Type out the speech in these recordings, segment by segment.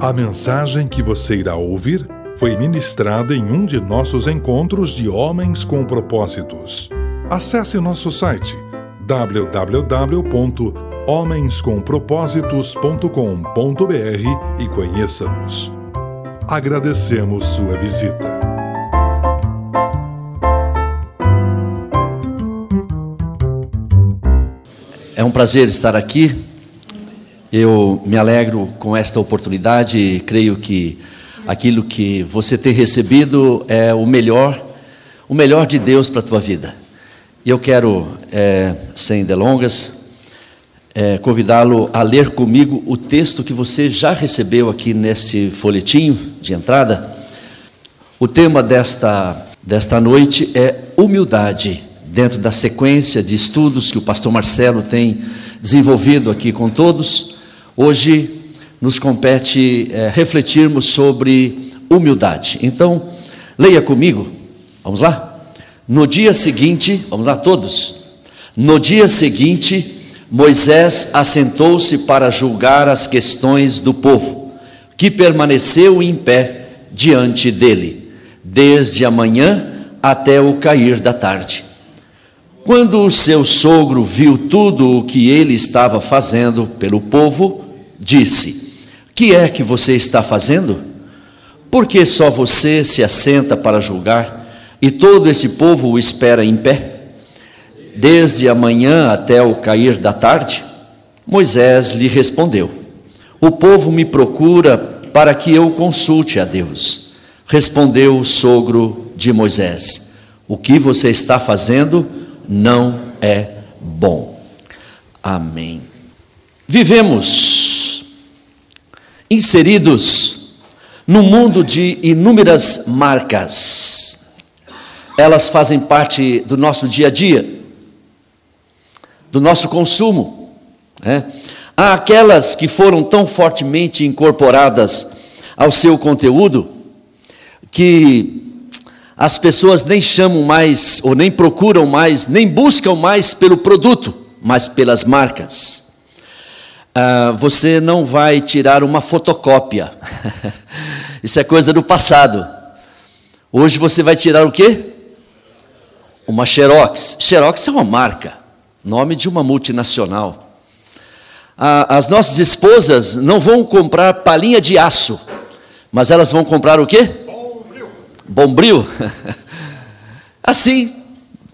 A mensagem que você irá ouvir foi ministrada em um de nossos encontros de Homens com Propósitos. Acesse nosso site www.homenscompropósitos.com.br e conheça-nos. Agradecemos sua visita. É um prazer estar aqui. Eu me alegro com esta oportunidade e creio que aquilo que você tem recebido é o melhor, o melhor de Deus para a tua vida. E eu quero, é, sem delongas, é, convidá-lo a ler comigo o texto que você já recebeu aqui nesse folhetinho de entrada. O tema desta, desta noite é humildade dentro da sequência de estudos que o pastor Marcelo tem desenvolvido aqui com todos, hoje nos compete é, refletirmos sobre humildade. Então, leia comigo, vamos lá? No dia seguinte, vamos lá todos. No dia seguinte, Moisés assentou-se para julgar as questões do povo, que permaneceu em pé diante dele, desde a manhã até o cair da tarde. Quando o seu sogro viu tudo o que ele estava fazendo pelo povo, disse: Que é que você está fazendo? Por que só você se assenta para julgar e todo esse povo o espera em pé? Desde a manhã até o cair da tarde? Moisés lhe respondeu: O povo me procura para que eu consulte a Deus. Respondeu o sogro de Moisés: O que você está fazendo? não é bom. Amém. Vivemos inseridos num mundo de inúmeras marcas. Elas fazem parte do nosso dia a dia, do nosso consumo. Né? Há aquelas que foram tão fortemente incorporadas ao seu conteúdo que as pessoas nem chamam mais, ou nem procuram mais, nem buscam mais pelo produto, mas pelas marcas. Ah, você não vai tirar uma fotocópia, isso é coisa do passado. Hoje você vai tirar o quê? Uma Xerox. Xerox é uma marca, nome de uma multinacional. Ah, as nossas esposas não vão comprar palhinha de aço, mas elas vão comprar o quê? Bombril. Assim,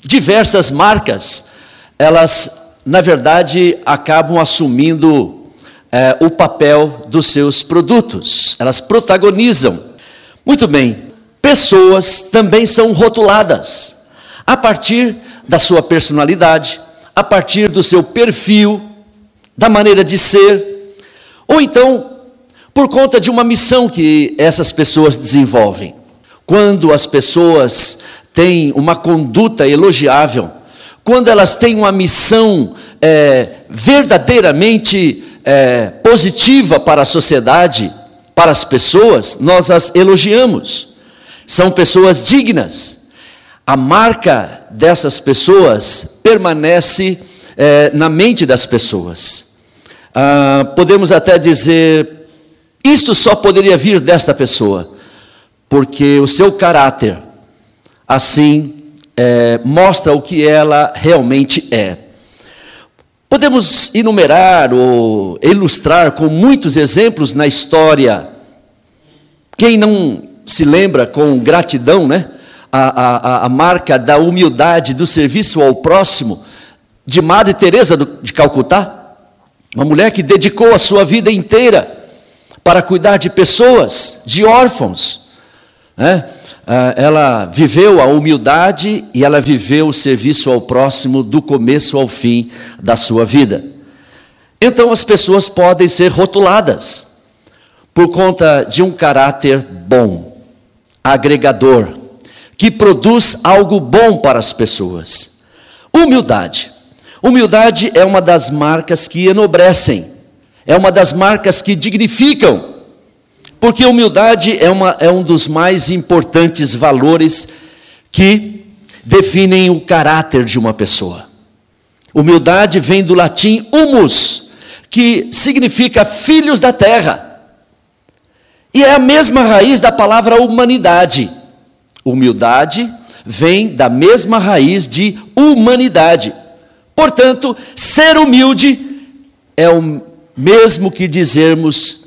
diversas marcas, elas, na verdade, acabam assumindo é, o papel dos seus produtos, elas protagonizam. Muito bem, pessoas também são rotuladas a partir da sua personalidade, a partir do seu perfil, da maneira de ser, ou então por conta de uma missão que essas pessoas desenvolvem. Quando as pessoas têm uma conduta elogiável, quando elas têm uma missão é, verdadeiramente é, positiva para a sociedade, para as pessoas, nós as elogiamos. São pessoas dignas. A marca dessas pessoas permanece é, na mente das pessoas. Ah, podemos até dizer: isto só poderia vir desta pessoa porque o seu caráter, assim, é, mostra o que ela realmente é. Podemos enumerar ou ilustrar com muitos exemplos na história. Quem não se lembra com gratidão, né? A, a, a marca da humildade, do serviço ao próximo, de Madre Teresa de Calcutá, uma mulher que dedicou a sua vida inteira para cuidar de pessoas, de órfãos, né? Ah, ela viveu a humildade e ela viveu o serviço ao próximo do começo ao fim da sua vida. Então as pessoas podem ser rotuladas por conta de um caráter bom, agregador, que produz algo bom para as pessoas. Humildade. Humildade é uma das marcas que enobrecem, é uma das marcas que dignificam porque humildade é, uma, é um dos mais importantes valores que definem o caráter de uma pessoa. Humildade vem do latim humus, que significa filhos da terra. E é a mesma raiz da palavra humanidade. Humildade vem da mesma raiz de humanidade. Portanto, ser humilde é o mesmo que dizermos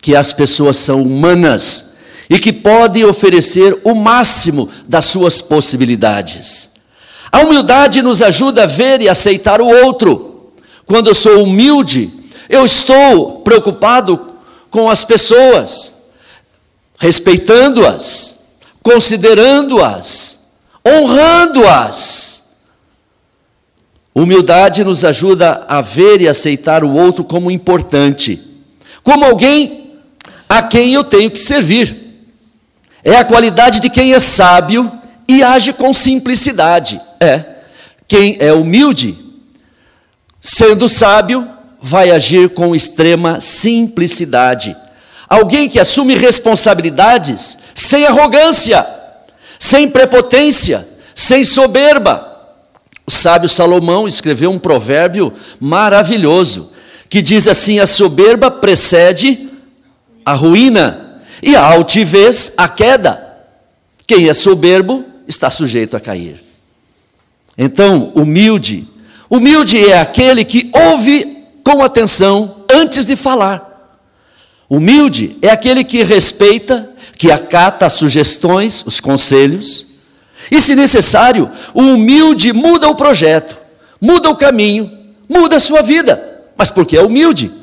que as pessoas são humanas e que podem oferecer o máximo das suas possibilidades. A humildade nos ajuda a ver e aceitar o outro. Quando eu sou humilde, eu estou preocupado com as pessoas, respeitando-as, considerando-as, honrando-as. Humildade nos ajuda a ver e aceitar o outro como importante, como alguém a quem eu tenho que servir. É a qualidade de quem é sábio e age com simplicidade. É. Quem é humilde, sendo sábio, vai agir com extrema simplicidade. Alguém que assume responsabilidades sem arrogância, sem prepotência, sem soberba. O sábio Salomão escreveu um provérbio maravilhoso que diz assim: a soberba precede a ruína e a altivez a queda. Quem é soberbo está sujeito a cair. Então, humilde. Humilde é aquele que ouve com atenção antes de falar. Humilde é aquele que respeita, que acata as sugestões, os conselhos. E, se necessário, o humilde muda o projeto, muda o caminho, muda a sua vida. Mas porque é humilde.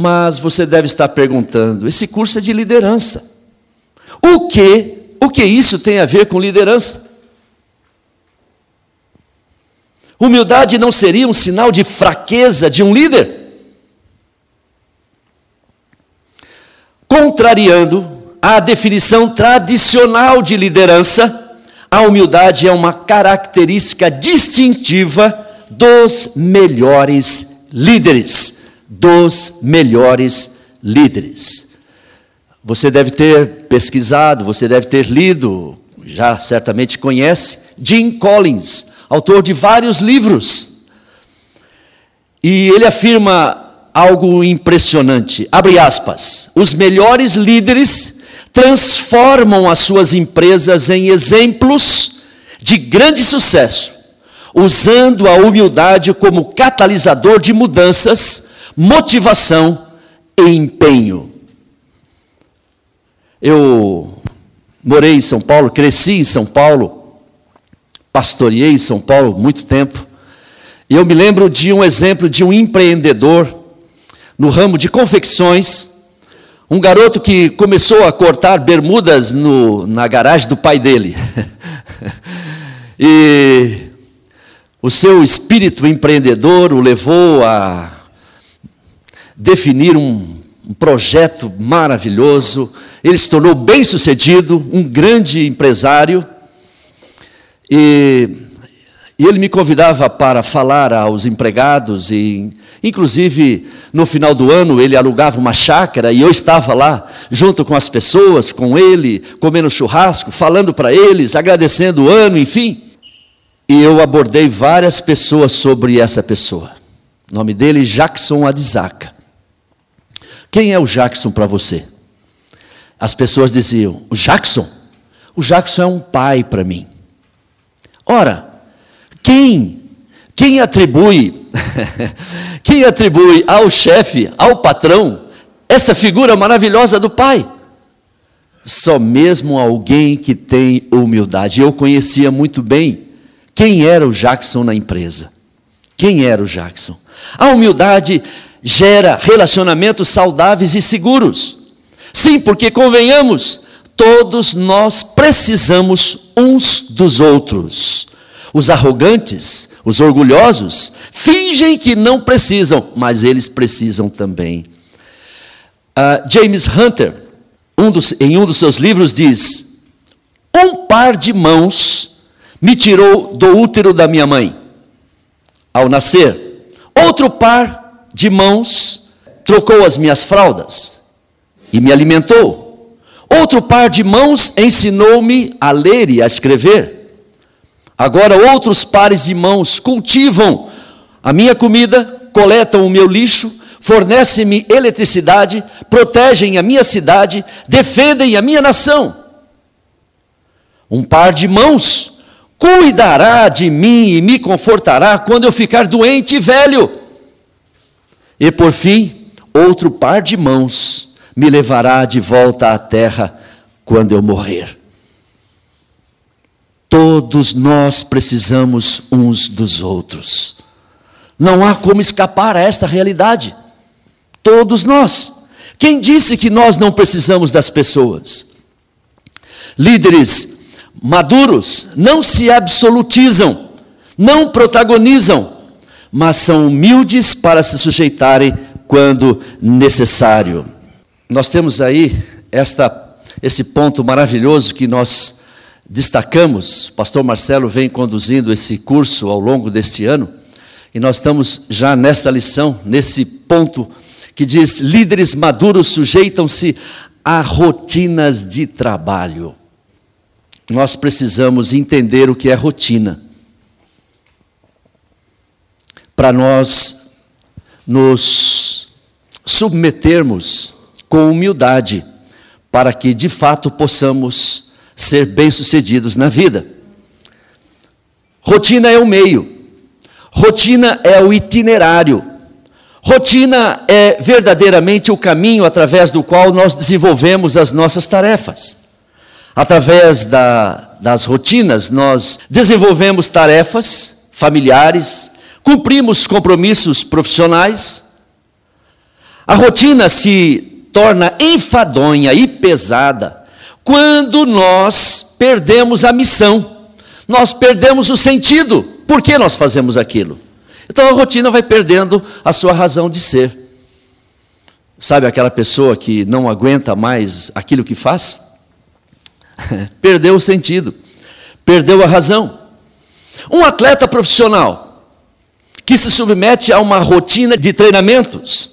Mas você deve estar perguntando: esse curso é de liderança. O que o que isso tem a ver com liderança? Humildade não seria um sinal de fraqueza de um líder? Contrariando a definição tradicional de liderança, a humildade é uma característica distintiva dos melhores líderes. Dos melhores líderes. Você deve ter pesquisado, você deve ter lido, já certamente conhece, Jim Collins, autor de vários livros. E ele afirma algo impressionante. Abre aspas. Os melhores líderes transformam as suas empresas em exemplos de grande sucesso, usando a humildade como catalisador de mudanças, motivação e empenho. Eu morei em São Paulo, cresci em São Paulo, pastoreei em São Paulo muito tempo. E eu me lembro de um exemplo de um empreendedor no ramo de confecções, um garoto que começou a cortar bermudas no, na garagem do pai dele. e o seu espírito empreendedor o levou a definir um, um projeto maravilhoso, ele se tornou bem sucedido, um grande empresário, e, e ele me convidava para falar aos empregados, e inclusive no final do ano ele alugava uma chácara e eu estava lá junto com as pessoas, com ele, comendo churrasco, falando para eles, agradecendo o ano, enfim. E eu abordei várias pessoas sobre essa pessoa. O nome dele Jackson Adizaca. Quem é o Jackson para você? As pessoas diziam: O Jackson? O Jackson é um pai para mim. Ora, quem quem atribui quem atribui ao chefe, ao patrão, essa figura maravilhosa do pai? Só mesmo alguém que tem humildade. Eu conhecia muito bem quem era o Jackson na empresa. Quem era o Jackson? A humildade gera relacionamentos saudáveis e seguros. Sim, porque convenhamos, todos nós precisamos uns dos outros. Os arrogantes, os orgulhosos, fingem que não precisam, mas eles precisam também. Uh, James Hunter, um dos, em um dos seus livros, diz: Um par de mãos me tirou do útero da minha mãe ao nascer, outro par de mãos trocou as minhas fraldas e me alimentou. Outro par de mãos ensinou-me a ler e a escrever. Agora outros pares de mãos cultivam a minha comida, coletam o meu lixo, fornecem-me eletricidade, protegem a minha cidade, defendem a minha nação. Um par de mãos cuidará de mim e me confortará quando eu ficar doente e velho. E por fim, outro par de mãos me levará de volta à terra quando eu morrer. Todos nós precisamos uns dos outros. Não há como escapar a esta realidade. Todos nós. Quem disse que nós não precisamos das pessoas? Líderes maduros não se absolutizam, não protagonizam, mas são humildes para se sujeitarem quando necessário. Nós temos aí esta, esse ponto maravilhoso que nós destacamos. O pastor Marcelo vem conduzindo esse curso ao longo deste ano, e nós estamos já nesta lição, nesse ponto que diz: líderes maduros sujeitam-se a rotinas de trabalho. Nós precisamos entender o que é rotina. Para nós nos submetermos com humildade, para que de fato possamos ser bem-sucedidos na vida. Rotina é o meio, rotina é o itinerário, rotina é verdadeiramente o caminho através do qual nós desenvolvemos as nossas tarefas. Através da, das rotinas, nós desenvolvemos tarefas familiares, cumprimos compromissos profissionais. A rotina se torna enfadonha e pesada quando nós perdemos a missão, nós perdemos o sentido. Por que nós fazemos aquilo? Então a rotina vai perdendo a sua razão de ser. Sabe aquela pessoa que não aguenta mais aquilo que faz? perdeu o sentido, perdeu a razão. Um atleta profissional que se submete a uma rotina de treinamentos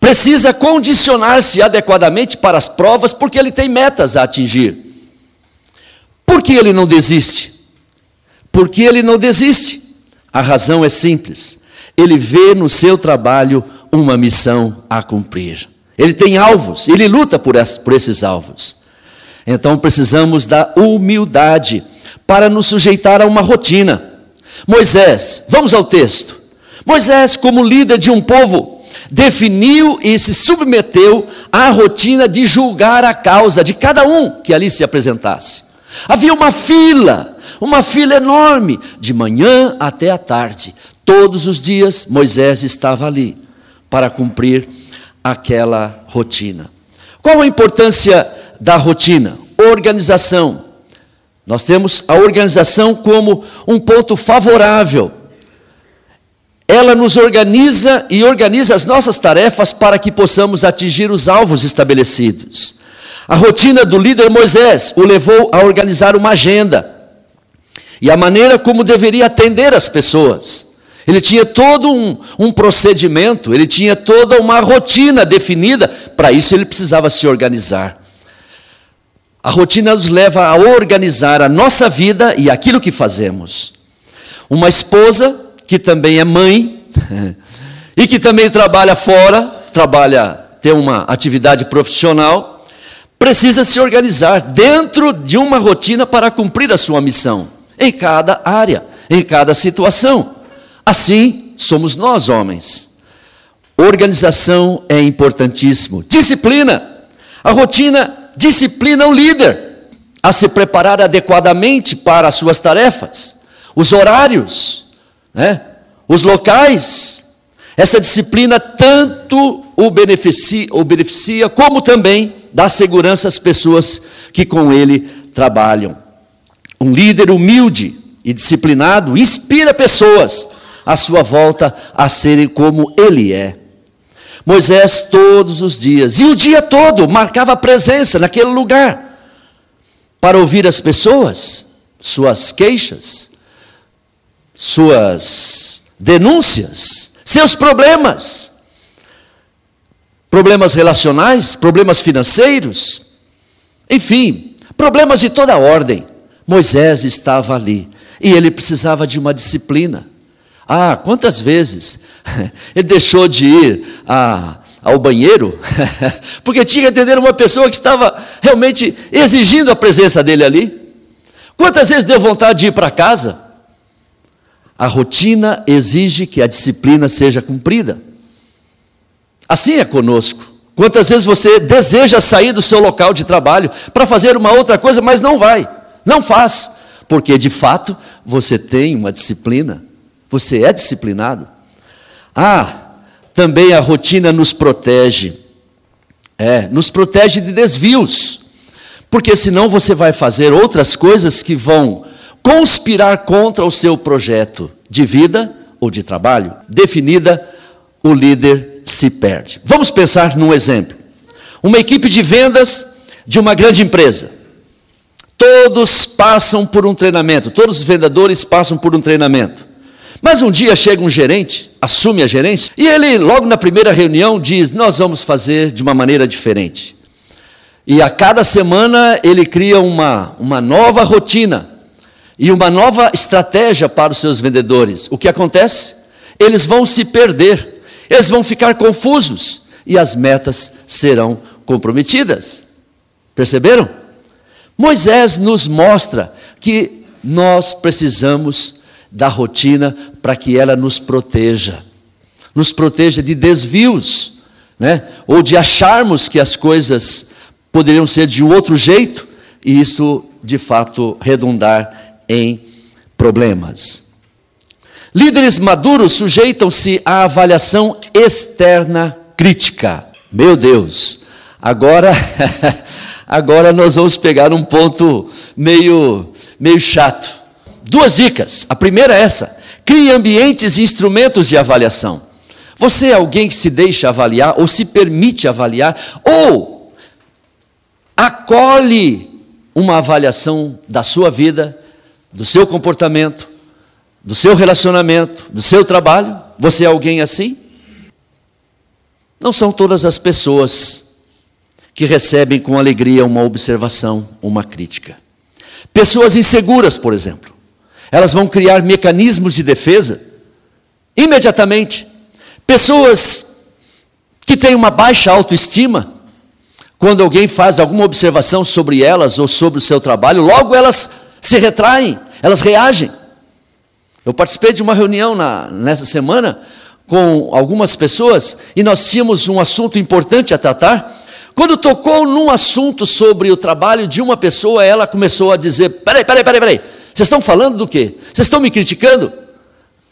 precisa condicionar-se adequadamente para as provas porque ele tem metas a atingir. Por que ele não desiste? Porque ele não desiste. A razão é simples. Ele vê no seu trabalho uma missão a cumprir. Ele tem alvos, ele luta por esses alvos. Então precisamos da humildade para nos sujeitar a uma rotina. Moisés, vamos ao texto. Moisés, como líder de um povo, definiu e se submeteu à rotina de julgar a causa de cada um que ali se apresentasse. Havia uma fila, uma fila enorme, de manhã até a tarde. Todos os dias Moisés estava ali para cumprir aquela rotina. Qual a importância da rotina, organização. Nós temos a organização como um ponto favorável. Ela nos organiza e organiza as nossas tarefas para que possamos atingir os alvos estabelecidos. A rotina do líder Moisés o levou a organizar uma agenda e a maneira como deveria atender as pessoas. Ele tinha todo um, um procedimento, ele tinha toda uma rotina definida, para isso ele precisava se organizar. A rotina nos leva a organizar a nossa vida e aquilo que fazemos. Uma esposa que também é mãe e que também trabalha fora, trabalha, tem uma atividade profissional, precisa se organizar dentro de uma rotina para cumprir a sua missão, em cada área, em cada situação. Assim somos nós, homens. Organização é importantíssimo. Disciplina. A rotina disciplina o líder a se preparar adequadamente para as suas tarefas, os horários, né? os locais. Essa disciplina tanto o beneficia, o beneficia, como também dá segurança às pessoas que com ele trabalham. Um líder humilde e disciplinado inspira pessoas à sua volta a serem como ele é. Moisés todos os dias, e o dia todo, marcava presença naquele lugar, para ouvir as pessoas, suas queixas, suas denúncias, seus problemas, problemas relacionais, problemas financeiros, enfim, problemas de toda ordem. Moisés estava ali e ele precisava de uma disciplina. Ah, quantas vezes ele deixou de ir a, ao banheiro porque tinha que atender uma pessoa que estava realmente exigindo a presença dele ali? Quantas vezes deu vontade de ir para casa? A rotina exige que a disciplina seja cumprida. Assim é conosco. Quantas vezes você deseja sair do seu local de trabalho para fazer uma outra coisa, mas não vai, não faz, porque de fato você tem uma disciplina, você é disciplinado. Ah, também a rotina nos protege, é, nos protege de desvios, porque senão você vai fazer outras coisas que vão conspirar contra o seu projeto de vida ou de trabalho. Definida, o líder se perde. Vamos pensar num exemplo. Uma equipe de vendas de uma grande empresa. Todos passam por um treinamento, todos os vendedores passam por um treinamento. Mas um dia chega um gerente, assume a gerência, e ele, logo na primeira reunião, diz: Nós vamos fazer de uma maneira diferente. E a cada semana ele cria uma, uma nova rotina e uma nova estratégia para os seus vendedores. O que acontece? Eles vão se perder eles vão ficar confusos e as metas serão comprometidas. Perceberam? Moisés nos mostra que nós precisamos da rotina para que ela nos proteja, nos proteja de desvios, né? ou de acharmos que as coisas poderiam ser de outro jeito e isso de fato redundar em problemas. Líderes maduros sujeitam-se à avaliação externa crítica. Meu Deus, agora, agora nós vamos pegar um ponto meio, meio chato. Duas dicas. A primeira é essa: crie ambientes e instrumentos de avaliação. Você é alguém que se deixa avaliar ou se permite avaliar ou acolhe uma avaliação da sua vida, do seu comportamento, do seu relacionamento, do seu trabalho? Você é alguém assim? Não são todas as pessoas que recebem com alegria uma observação, uma crítica. Pessoas inseguras, por exemplo, elas vão criar mecanismos de defesa imediatamente. Pessoas que têm uma baixa autoestima, quando alguém faz alguma observação sobre elas ou sobre o seu trabalho, logo elas se retraem, elas reagem. Eu participei de uma reunião na, nessa semana com algumas pessoas e nós tínhamos um assunto importante a tratar. Quando tocou num assunto sobre o trabalho de uma pessoa, ela começou a dizer: peraí, peraí, peraí, peraí, vocês estão falando do quê? Vocês estão me criticando?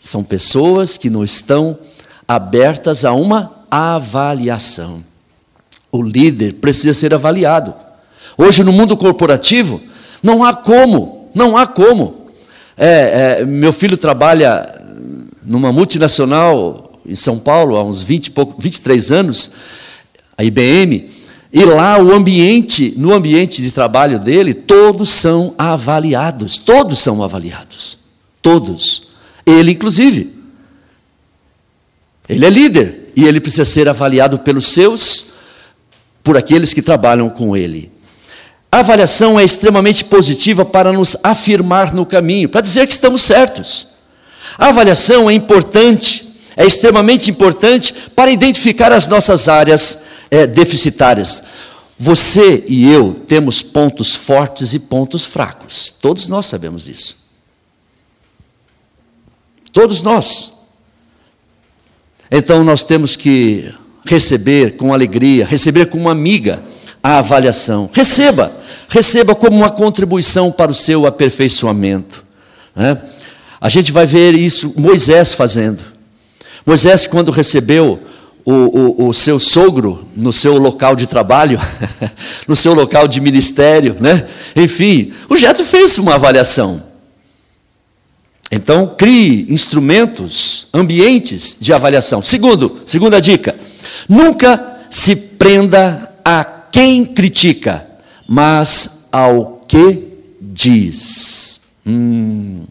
São pessoas que não estão abertas a uma avaliação. O líder precisa ser avaliado. Hoje, no mundo corporativo, não há como, não há como é, é, meu filho trabalha numa multinacional em São Paulo há uns 20, 23 anos, a IBM, e lá o ambiente, no ambiente de trabalho dele, todos são avaliados, todos são avaliados, todos. Ele inclusive. Ele é líder e ele precisa ser avaliado pelos seus, por aqueles que trabalham com ele. A avaliação é extremamente positiva para nos afirmar no caminho, para dizer que estamos certos. A avaliação é importante, é extremamente importante para identificar as nossas áreas é, deficitárias. Você e eu temos pontos fortes e pontos fracos. Todos nós sabemos disso. Todos nós. Então nós temos que receber com alegria, receber com uma amiga a avaliação. Receba receba como uma contribuição para o seu aperfeiçoamento. Né? A gente vai ver isso Moisés fazendo. Moisés, quando recebeu o, o, o, seu sogro no seu local de trabalho, no seu local de ministério, né? enfim, o Jeto fez uma avaliação. Então, crie instrumentos, ambientes de avaliação. Segundo, segunda dica: nunca se prenda a quem critica, mas ao que diz. Hum.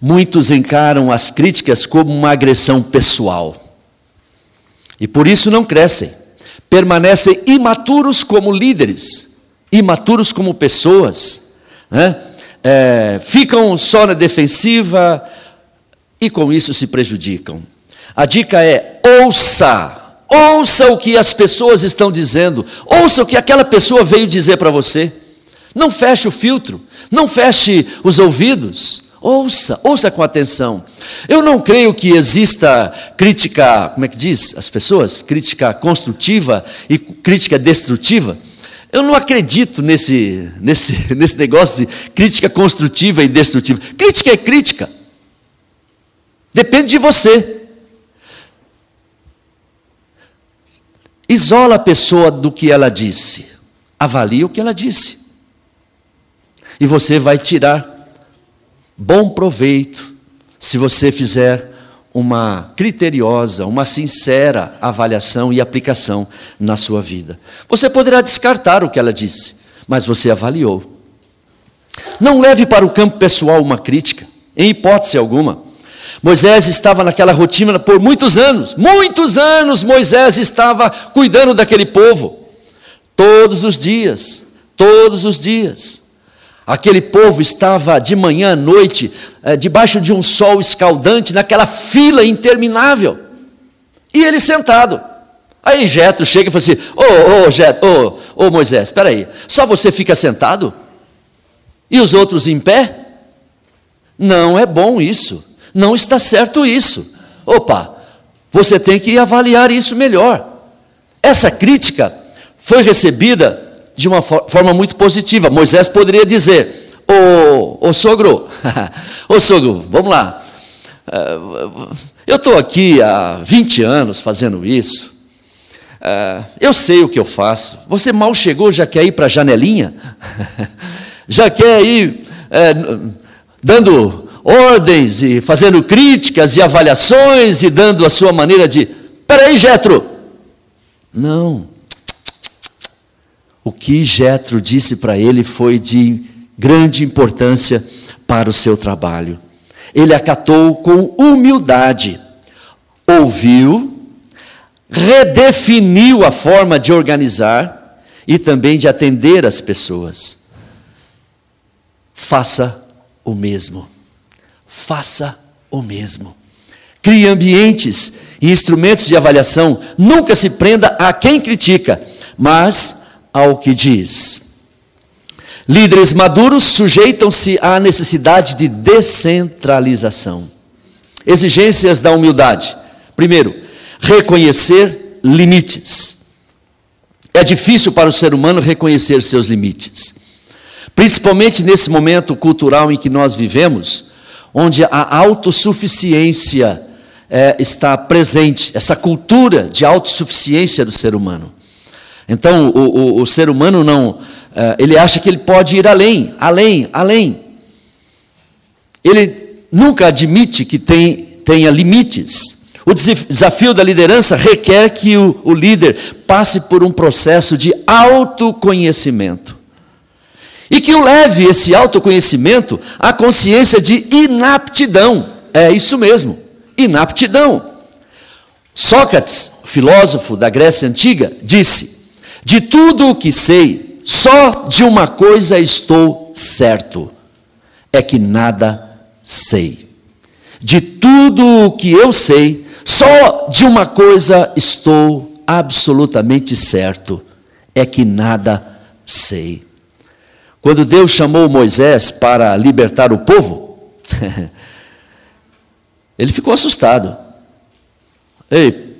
Muitos encaram as críticas como uma agressão pessoal e por isso não crescem, permanecem imaturos como líderes, imaturos como pessoas, né? é, ficam só na defensiva, e com isso se prejudicam. A dica é: ouça, ouça o que as pessoas estão dizendo, ouça o que aquela pessoa veio dizer para você. Não feche o filtro, não feche os ouvidos, ouça, ouça com atenção. Eu não creio que exista crítica, como é que diz as pessoas? Crítica construtiva e crítica destrutiva. Eu não acredito nesse, nesse, nesse negócio de crítica construtiva e destrutiva. Crítica é crítica. Depende de você. Isola a pessoa do que ela disse. Avalie o que ela disse. E você vai tirar bom proveito se você fizer uma criteriosa, uma sincera avaliação e aplicação na sua vida. Você poderá descartar o que ela disse, mas você avaliou. Não leve para o campo pessoal uma crítica, em hipótese alguma. Moisés estava naquela rotina por muitos anos, muitos anos Moisés estava cuidando daquele povo, todos os dias, todos os dias. Aquele povo estava de manhã à noite, é, debaixo de um sol escaldante, naquela fila interminável. E ele sentado. Aí Jetro chega e fala assim: Ô, ô, oh, ô, Moisés, espera aí, só você fica sentado? E os outros em pé? Não é bom isso. Não está certo isso. Opa, você tem que avaliar isso melhor. Essa crítica foi recebida de uma forma muito positiva. Moisés poderia dizer: Ô, sogro, ô sogro, vamos lá. Eh, eu estou aqui há 20 anos fazendo isso. Eh, eu sei o que eu faço. Você mal chegou, já quer ir para a janelinha? já quer ir é, dando ordens e fazendo críticas e avaliações e dando a sua maneira de. Peraí, Jetro! Não. O que Jetro disse para ele foi de grande importância para o seu trabalho. Ele acatou com humildade, ouviu, redefiniu a forma de organizar e também de atender as pessoas. Faça o mesmo. Faça o mesmo. Crie ambientes e instrumentos de avaliação. Nunca se prenda a quem critica, mas ao que diz. Líderes maduros sujeitam-se à necessidade de descentralização. Exigências da humildade. Primeiro, reconhecer limites. É difícil para o ser humano reconhecer seus limites. Principalmente nesse momento cultural em que nós vivemos, onde a autossuficiência é, está presente, essa cultura de autossuficiência do ser humano. Então, o, o, o ser humano não, eh, ele acha que ele pode ir além, além, além. Ele nunca admite que tem, tenha limites. O desafio da liderança requer que o, o líder passe por um processo de autoconhecimento. E que o leve esse autoconhecimento à consciência de inaptidão. É isso mesmo, inaptidão. Sócrates, filósofo da Grécia Antiga, disse: de tudo o que sei, só de uma coisa estou certo: é que nada sei. De tudo o que eu sei, só de uma coisa estou absolutamente certo: é que nada sei. Quando Deus chamou Moisés para libertar o povo, ele ficou assustado. Ei,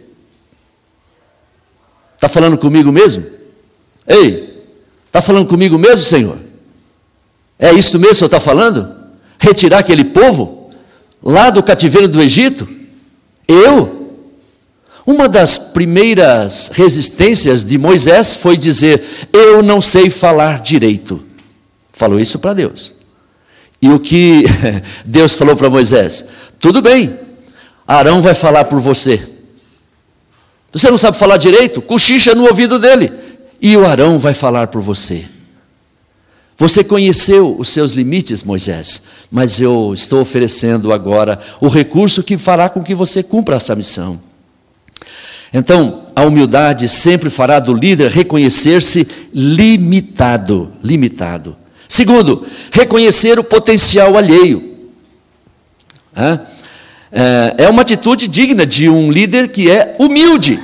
Está falando comigo mesmo? Ei, está falando comigo mesmo, Senhor? É isso mesmo que o Senhor está falando? Retirar aquele povo lá do cativeiro do Egito? Eu? Uma das primeiras resistências de Moisés foi dizer: Eu não sei falar direito. Falou isso para Deus. E o que Deus falou para Moisés? Tudo bem, Arão vai falar por você. Você não sabe falar direito? Cochicha no ouvido dele. E o Arão vai falar por você. Você conheceu os seus limites, Moisés, mas eu estou oferecendo agora o recurso que fará com que você cumpra essa missão. Então, a humildade sempre fará do líder reconhecer-se limitado, limitado. Segundo, reconhecer o potencial alheio. É, é uma atitude digna de um líder que é humilde.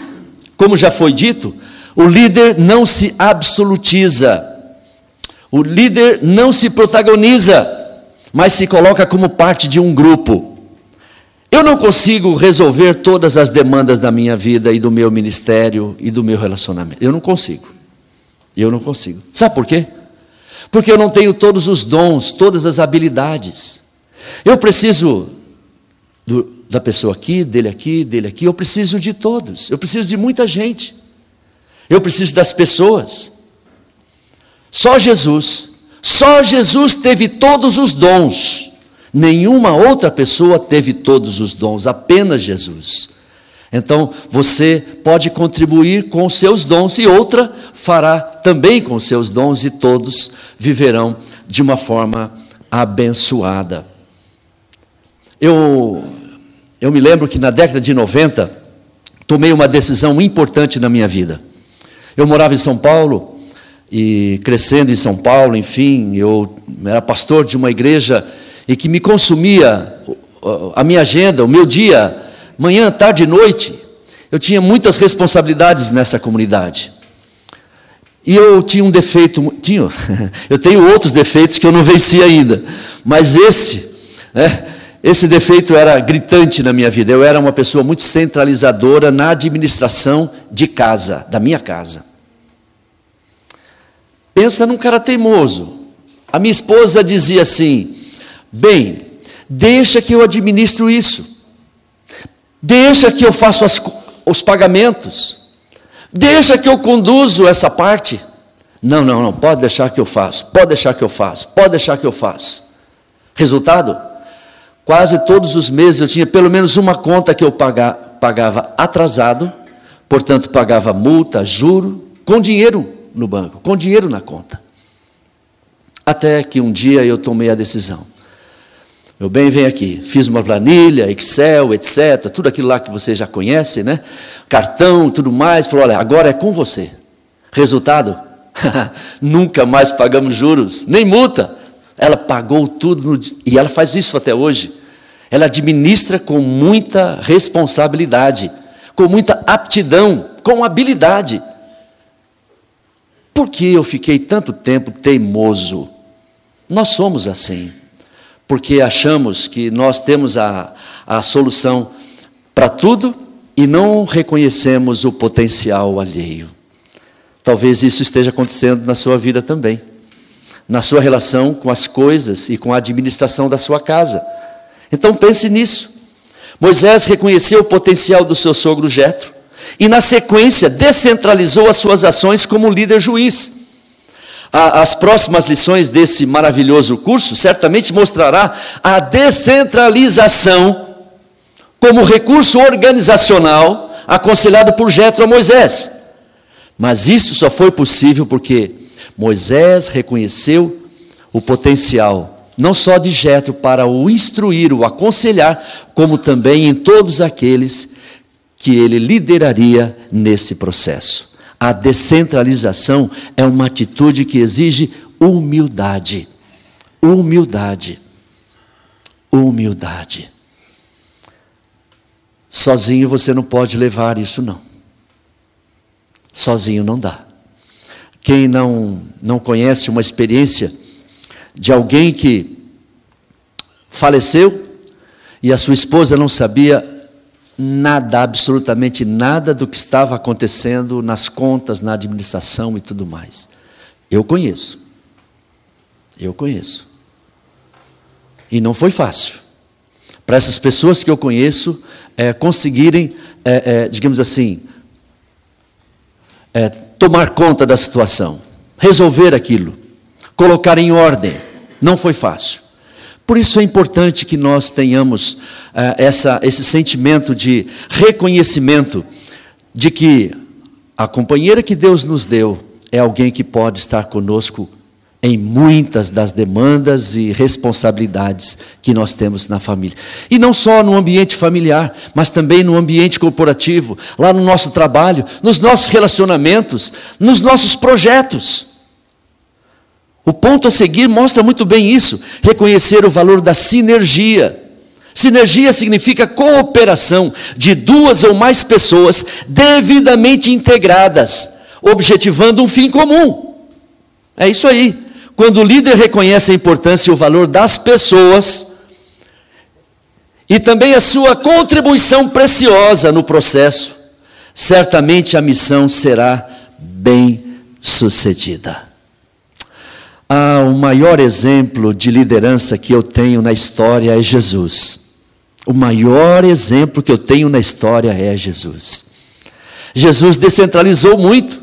Como já foi dito, o líder não se absolutiza, o líder não se protagoniza, mas se coloca como parte de um grupo. Eu não consigo resolver todas as demandas da minha vida e do meu ministério e do meu relacionamento. Eu não consigo. Eu não consigo. Sabe por quê? Porque eu não tenho todos os dons, todas as habilidades. Eu preciso do, da pessoa aqui, dele aqui, dele aqui. Eu preciso de todos. Eu preciso de muita gente. Eu preciso das pessoas. Só Jesus, só Jesus teve todos os dons. Nenhuma outra pessoa teve todos os dons, apenas Jesus. Então, você pode contribuir com os seus dons e outra fará também com os seus dons e todos viverão de uma forma abençoada. Eu eu me lembro que na década de 90 tomei uma decisão importante na minha vida. Eu morava em São Paulo e crescendo em São Paulo, enfim, eu era pastor de uma igreja e que me consumia a minha agenda, o meu dia, manhã, tarde e noite. Eu tinha muitas responsabilidades nessa comunidade. E eu tinha um defeito, tinha, eu tenho outros defeitos que eu não venci ainda, mas esse, né, esse defeito era gritante na minha vida. Eu era uma pessoa muito centralizadora na administração de casa, da minha casa. Pensa num cara teimoso. A minha esposa dizia assim: Bem, deixa que eu administro isso. Deixa que eu faço as, os pagamentos. Deixa que eu conduzo essa parte. Não, não, não, pode deixar que eu faço. Pode deixar que eu faço. Pode deixar que eu faço. Resultado? Quase todos os meses eu tinha pelo menos uma conta que eu pagava atrasado, portanto pagava multa, juro, com dinheiro no banco, com dinheiro na conta. Até que um dia eu tomei a decisão. Meu bem, vem aqui. Fiz uma planilha, Excel, etc. Tudo aquilo lá que você já conhece, né? Cartão, tudo mais. Falou: olha, agora é com você. Resultado? Nunca mais pagamos juros, nem multa. Ela pagou tudo no, e ela faz isso até hoje. Ela administra com muita responsabilidade, com muita aptidão, com habilidade. Por que eu fiquei tanto tempo teimoso? Nós somos assim, porque achamos que nós temos a, a solução para tudo e não reconhecemos o potencial alheio. Talvez isso esteja acontecendo na sua vida também na sua relação com as coisas e com a administração da sua casa. Então pense nisso. Moisés reconheceu o potencial do seu sogro Jetro e na sequência descentralizou as suas ações como líder juiz. As próximas lições desse maravilhoso curso certamente mostrará a descentralização como recurso organizacional aconselhado por Jetro a Moisés. Mas isso só foi possível porque Moisés reconheceu o potencial, não só de Jetro para o instruir, o aconselhar, como também em todos aqueles que ele lideraria nesse processo. A descentralização é uma atitude que exige humildade. Humildade. Humildade. Sozinho você não pode levar isso, não. Sozinho não dá. Quem não, não conhece uma experiência de alguém que faleceu e a sua esposa não sabia nada, absolutamente nada do que estava acontecendo nas contas, na administração e tudo mais. Eu conheço. Eu conheço. E não foi fácil. Para essas pessoas que eu conheço é, conseguirem, é, é, digamos assim, é, tomar conta da situação, resolver aquilo, colocar em ordem. Não foi fácil. Por isso é importante que nós tenhamos uh, essa, esse sentimento de reconhecimento de que a companheira que Deus nos deu é alguém que pode estar conosco em muitas das demandas e responsabilidades que nós temos na família. E não só no ambiente familiar, mas também no ambiente corporativo, lá no nosso trabalho, nos nossos relacionamentos, nos nossos projetos. O ponto a seguir mostra muito bem isso: reconhecer o valor da sinergia. Sinergia significa cooperação de duas ou mais pessoas devidamente integradas, objetivando um fim comum. É isso aí. Quando o líder reconhece a importância e o valor das pessoas e também a sua contribuição preciosa no processo, certamente a missão será bem sucedida. Ah, o maior exemplo de liderança que eu tenho na história é Jesus. O maior exemplo que eu tenho na história é Jesus. Jesus descentralizou muito.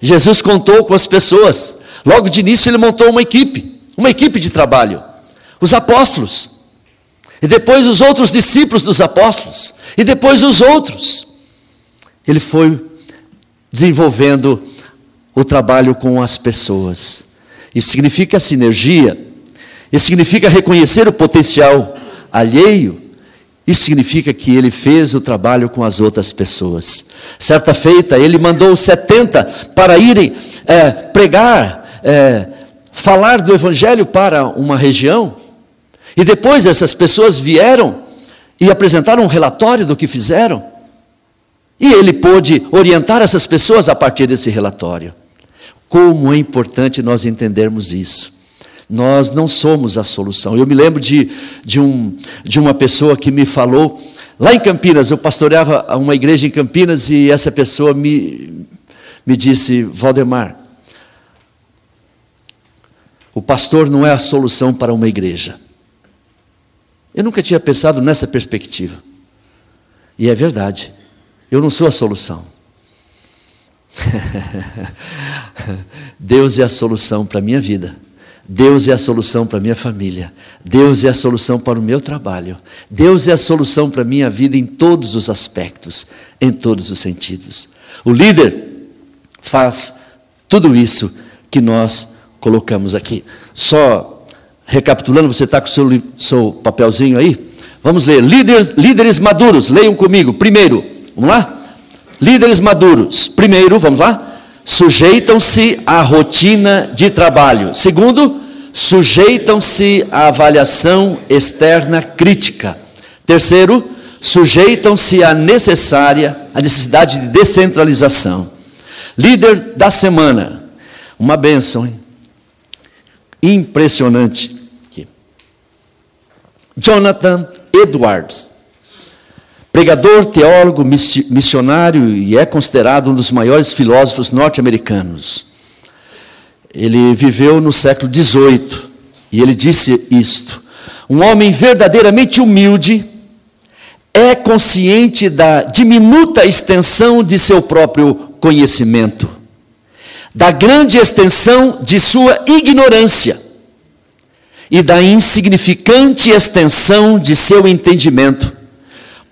Jesus contou com as pessoas. Logo de início ele montou uma equipe, uma equipe de trabalho. Os apóstolos. E depois os outros discípulos dos apóstolos. E depois os outros ele foi desenvolvendo o trabalho com as pessoas. Isso significa sinergia, isso significa reconhecer o potencial alheio, isso significa que ele fez o trabalho com as outras pessoas. Certa feita, ele mandou 70 para irem é, pregar, é, falar do Evangelho para uma região, e depois essas pessoas vieram e apresentaram um relatório do que fizeram. E ele pôde orientar essas pessoas a partir desse relatório. Como é importante nós entendermos isso. Nós não somos a solução. Eu me lembro de, de, um, de uma pessoa que me falou, lá em Campinas, eu pastoreava uma igreja em Campinas e essa pessoa me, me disse: Valdemar, o pastor não é a solução para uma igreja. Eu nunca tinha pensado nessa perspectiva. E é verdade. Eu não sou a solução. Deus é a solução para a minha vida. Deus é a solução para a minha família. Deus é a solução para o meu trabalho. Deus é a solução para a minha vida em todos os aspectos, em todos os sentidos. O líder faz tudo isso que nós colocamos aqui. Só recapitulando, você está com o seu, seu papelzinho aí? Vamos ler. Líderes, líderes maduros, leiam comigo. Primeiro, Vamos lá? Líderes maduros. Primeiro, vamos lá? Sujeitam-se à rotina de trabalho. Segundo, sujeitam-se à avaliação externa crítica. Terceiro, sujeitam-se à necessária, à necessidade de descentralização. Líder da semana. Uma bênção, hein? Impressionante. Aqui. Jonathan Edwards. Pregador, teólogo, missionário e é considerado um dos maiores filósofos norte-americanos. Ele viveu no século XVIII e ele disse isto: um homem verdadeiramente humilde é consciente da diminuta extensão de seu próprio conhecimento, da grande extensão de sua ignorância e da insignificante extensão de seu entendimento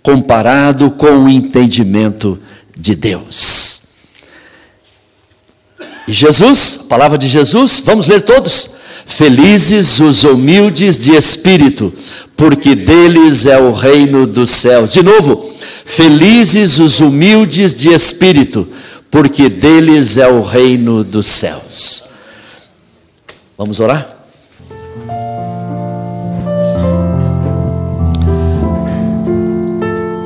comparado com o entendimento de Deus. E Jesus, a palavra de Jesus, vamos ler todos. Felizes os humildes de espírito, porque deles é o reino dos céus. De novo, felizes os humildes de espírito, porque deles é o reino dos céus. Vamos orar?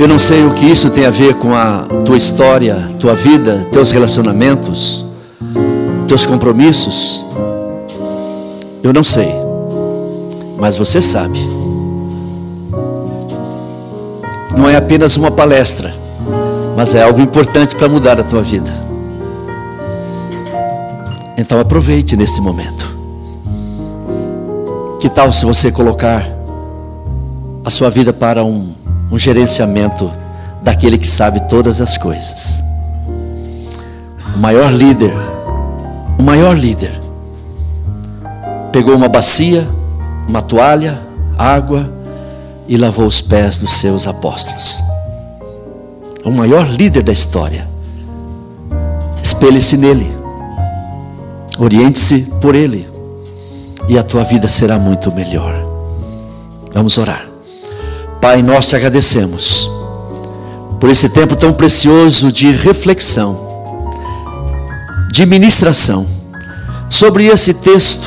Eu não sei o que isso tem a ver com a tua história, tua vida, teus relacionamentos, teus compromissos. Eu não sei, mas você sabe. Não é apenas uma palestra, mas é algo importante para mudar a tua vida. Então aproveite nesse momento. Que tal se você colocar a sua vida para um um gerenciamento daquele que sabe todas as coisas. O maior líder, o maior líder, pegou uma bacia, uma toalha, água e lavou os pés dos seus apóstolos. O maior líder da história. Espelhe-se nele, oriente-se por ele, e a tua vida será muito melhor. Vamos orar. Pai, nós te agradecemos por esse tempo tão precioso de reflexão, de ministração sobre esse texto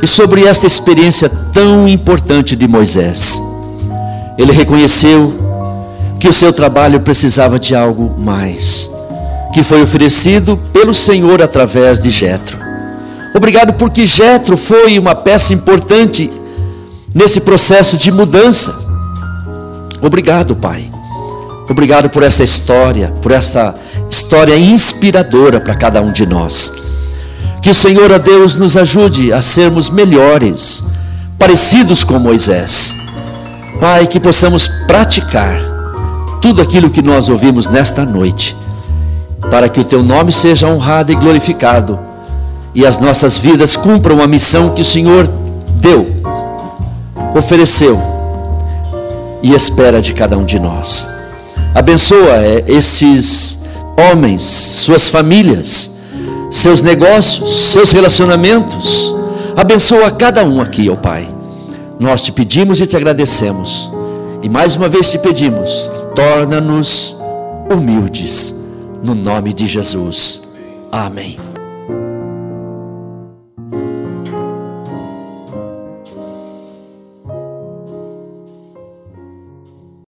e sobre esta experiência tão importante de Moisés. Ele reconheceu que o seu trabalho precisava de algo mais, que foi oferecido pelo Senhor através de Jetro. Obrigado porque Jetro foi uma peça importante nesse processo de mudança. Obrigado, Pai. Obrigado por essa história, por essa história inspiradora para cada um de nós. Que o Senhor, a Deus, nos ajude a sermos melhores, parecidos com Moisés. Pai, que possamos praticar tudo aquilo que nós ouvimos nesta noite, para que o Teu nome seja honrado e glorificado e as nossas vidas cumpram a missão que o Senhor deu, ofereceu e espera de cada um de nós. Abençoa eh, esses homens, suas famílias, seus negócios, seus relacionamentos. Abençoa cada um aqui, ó Pai. Nós te pedimos e te agradecemos. E mais uma vez te pedimos, torna-nos humildes, no nome de Jesus. Amém.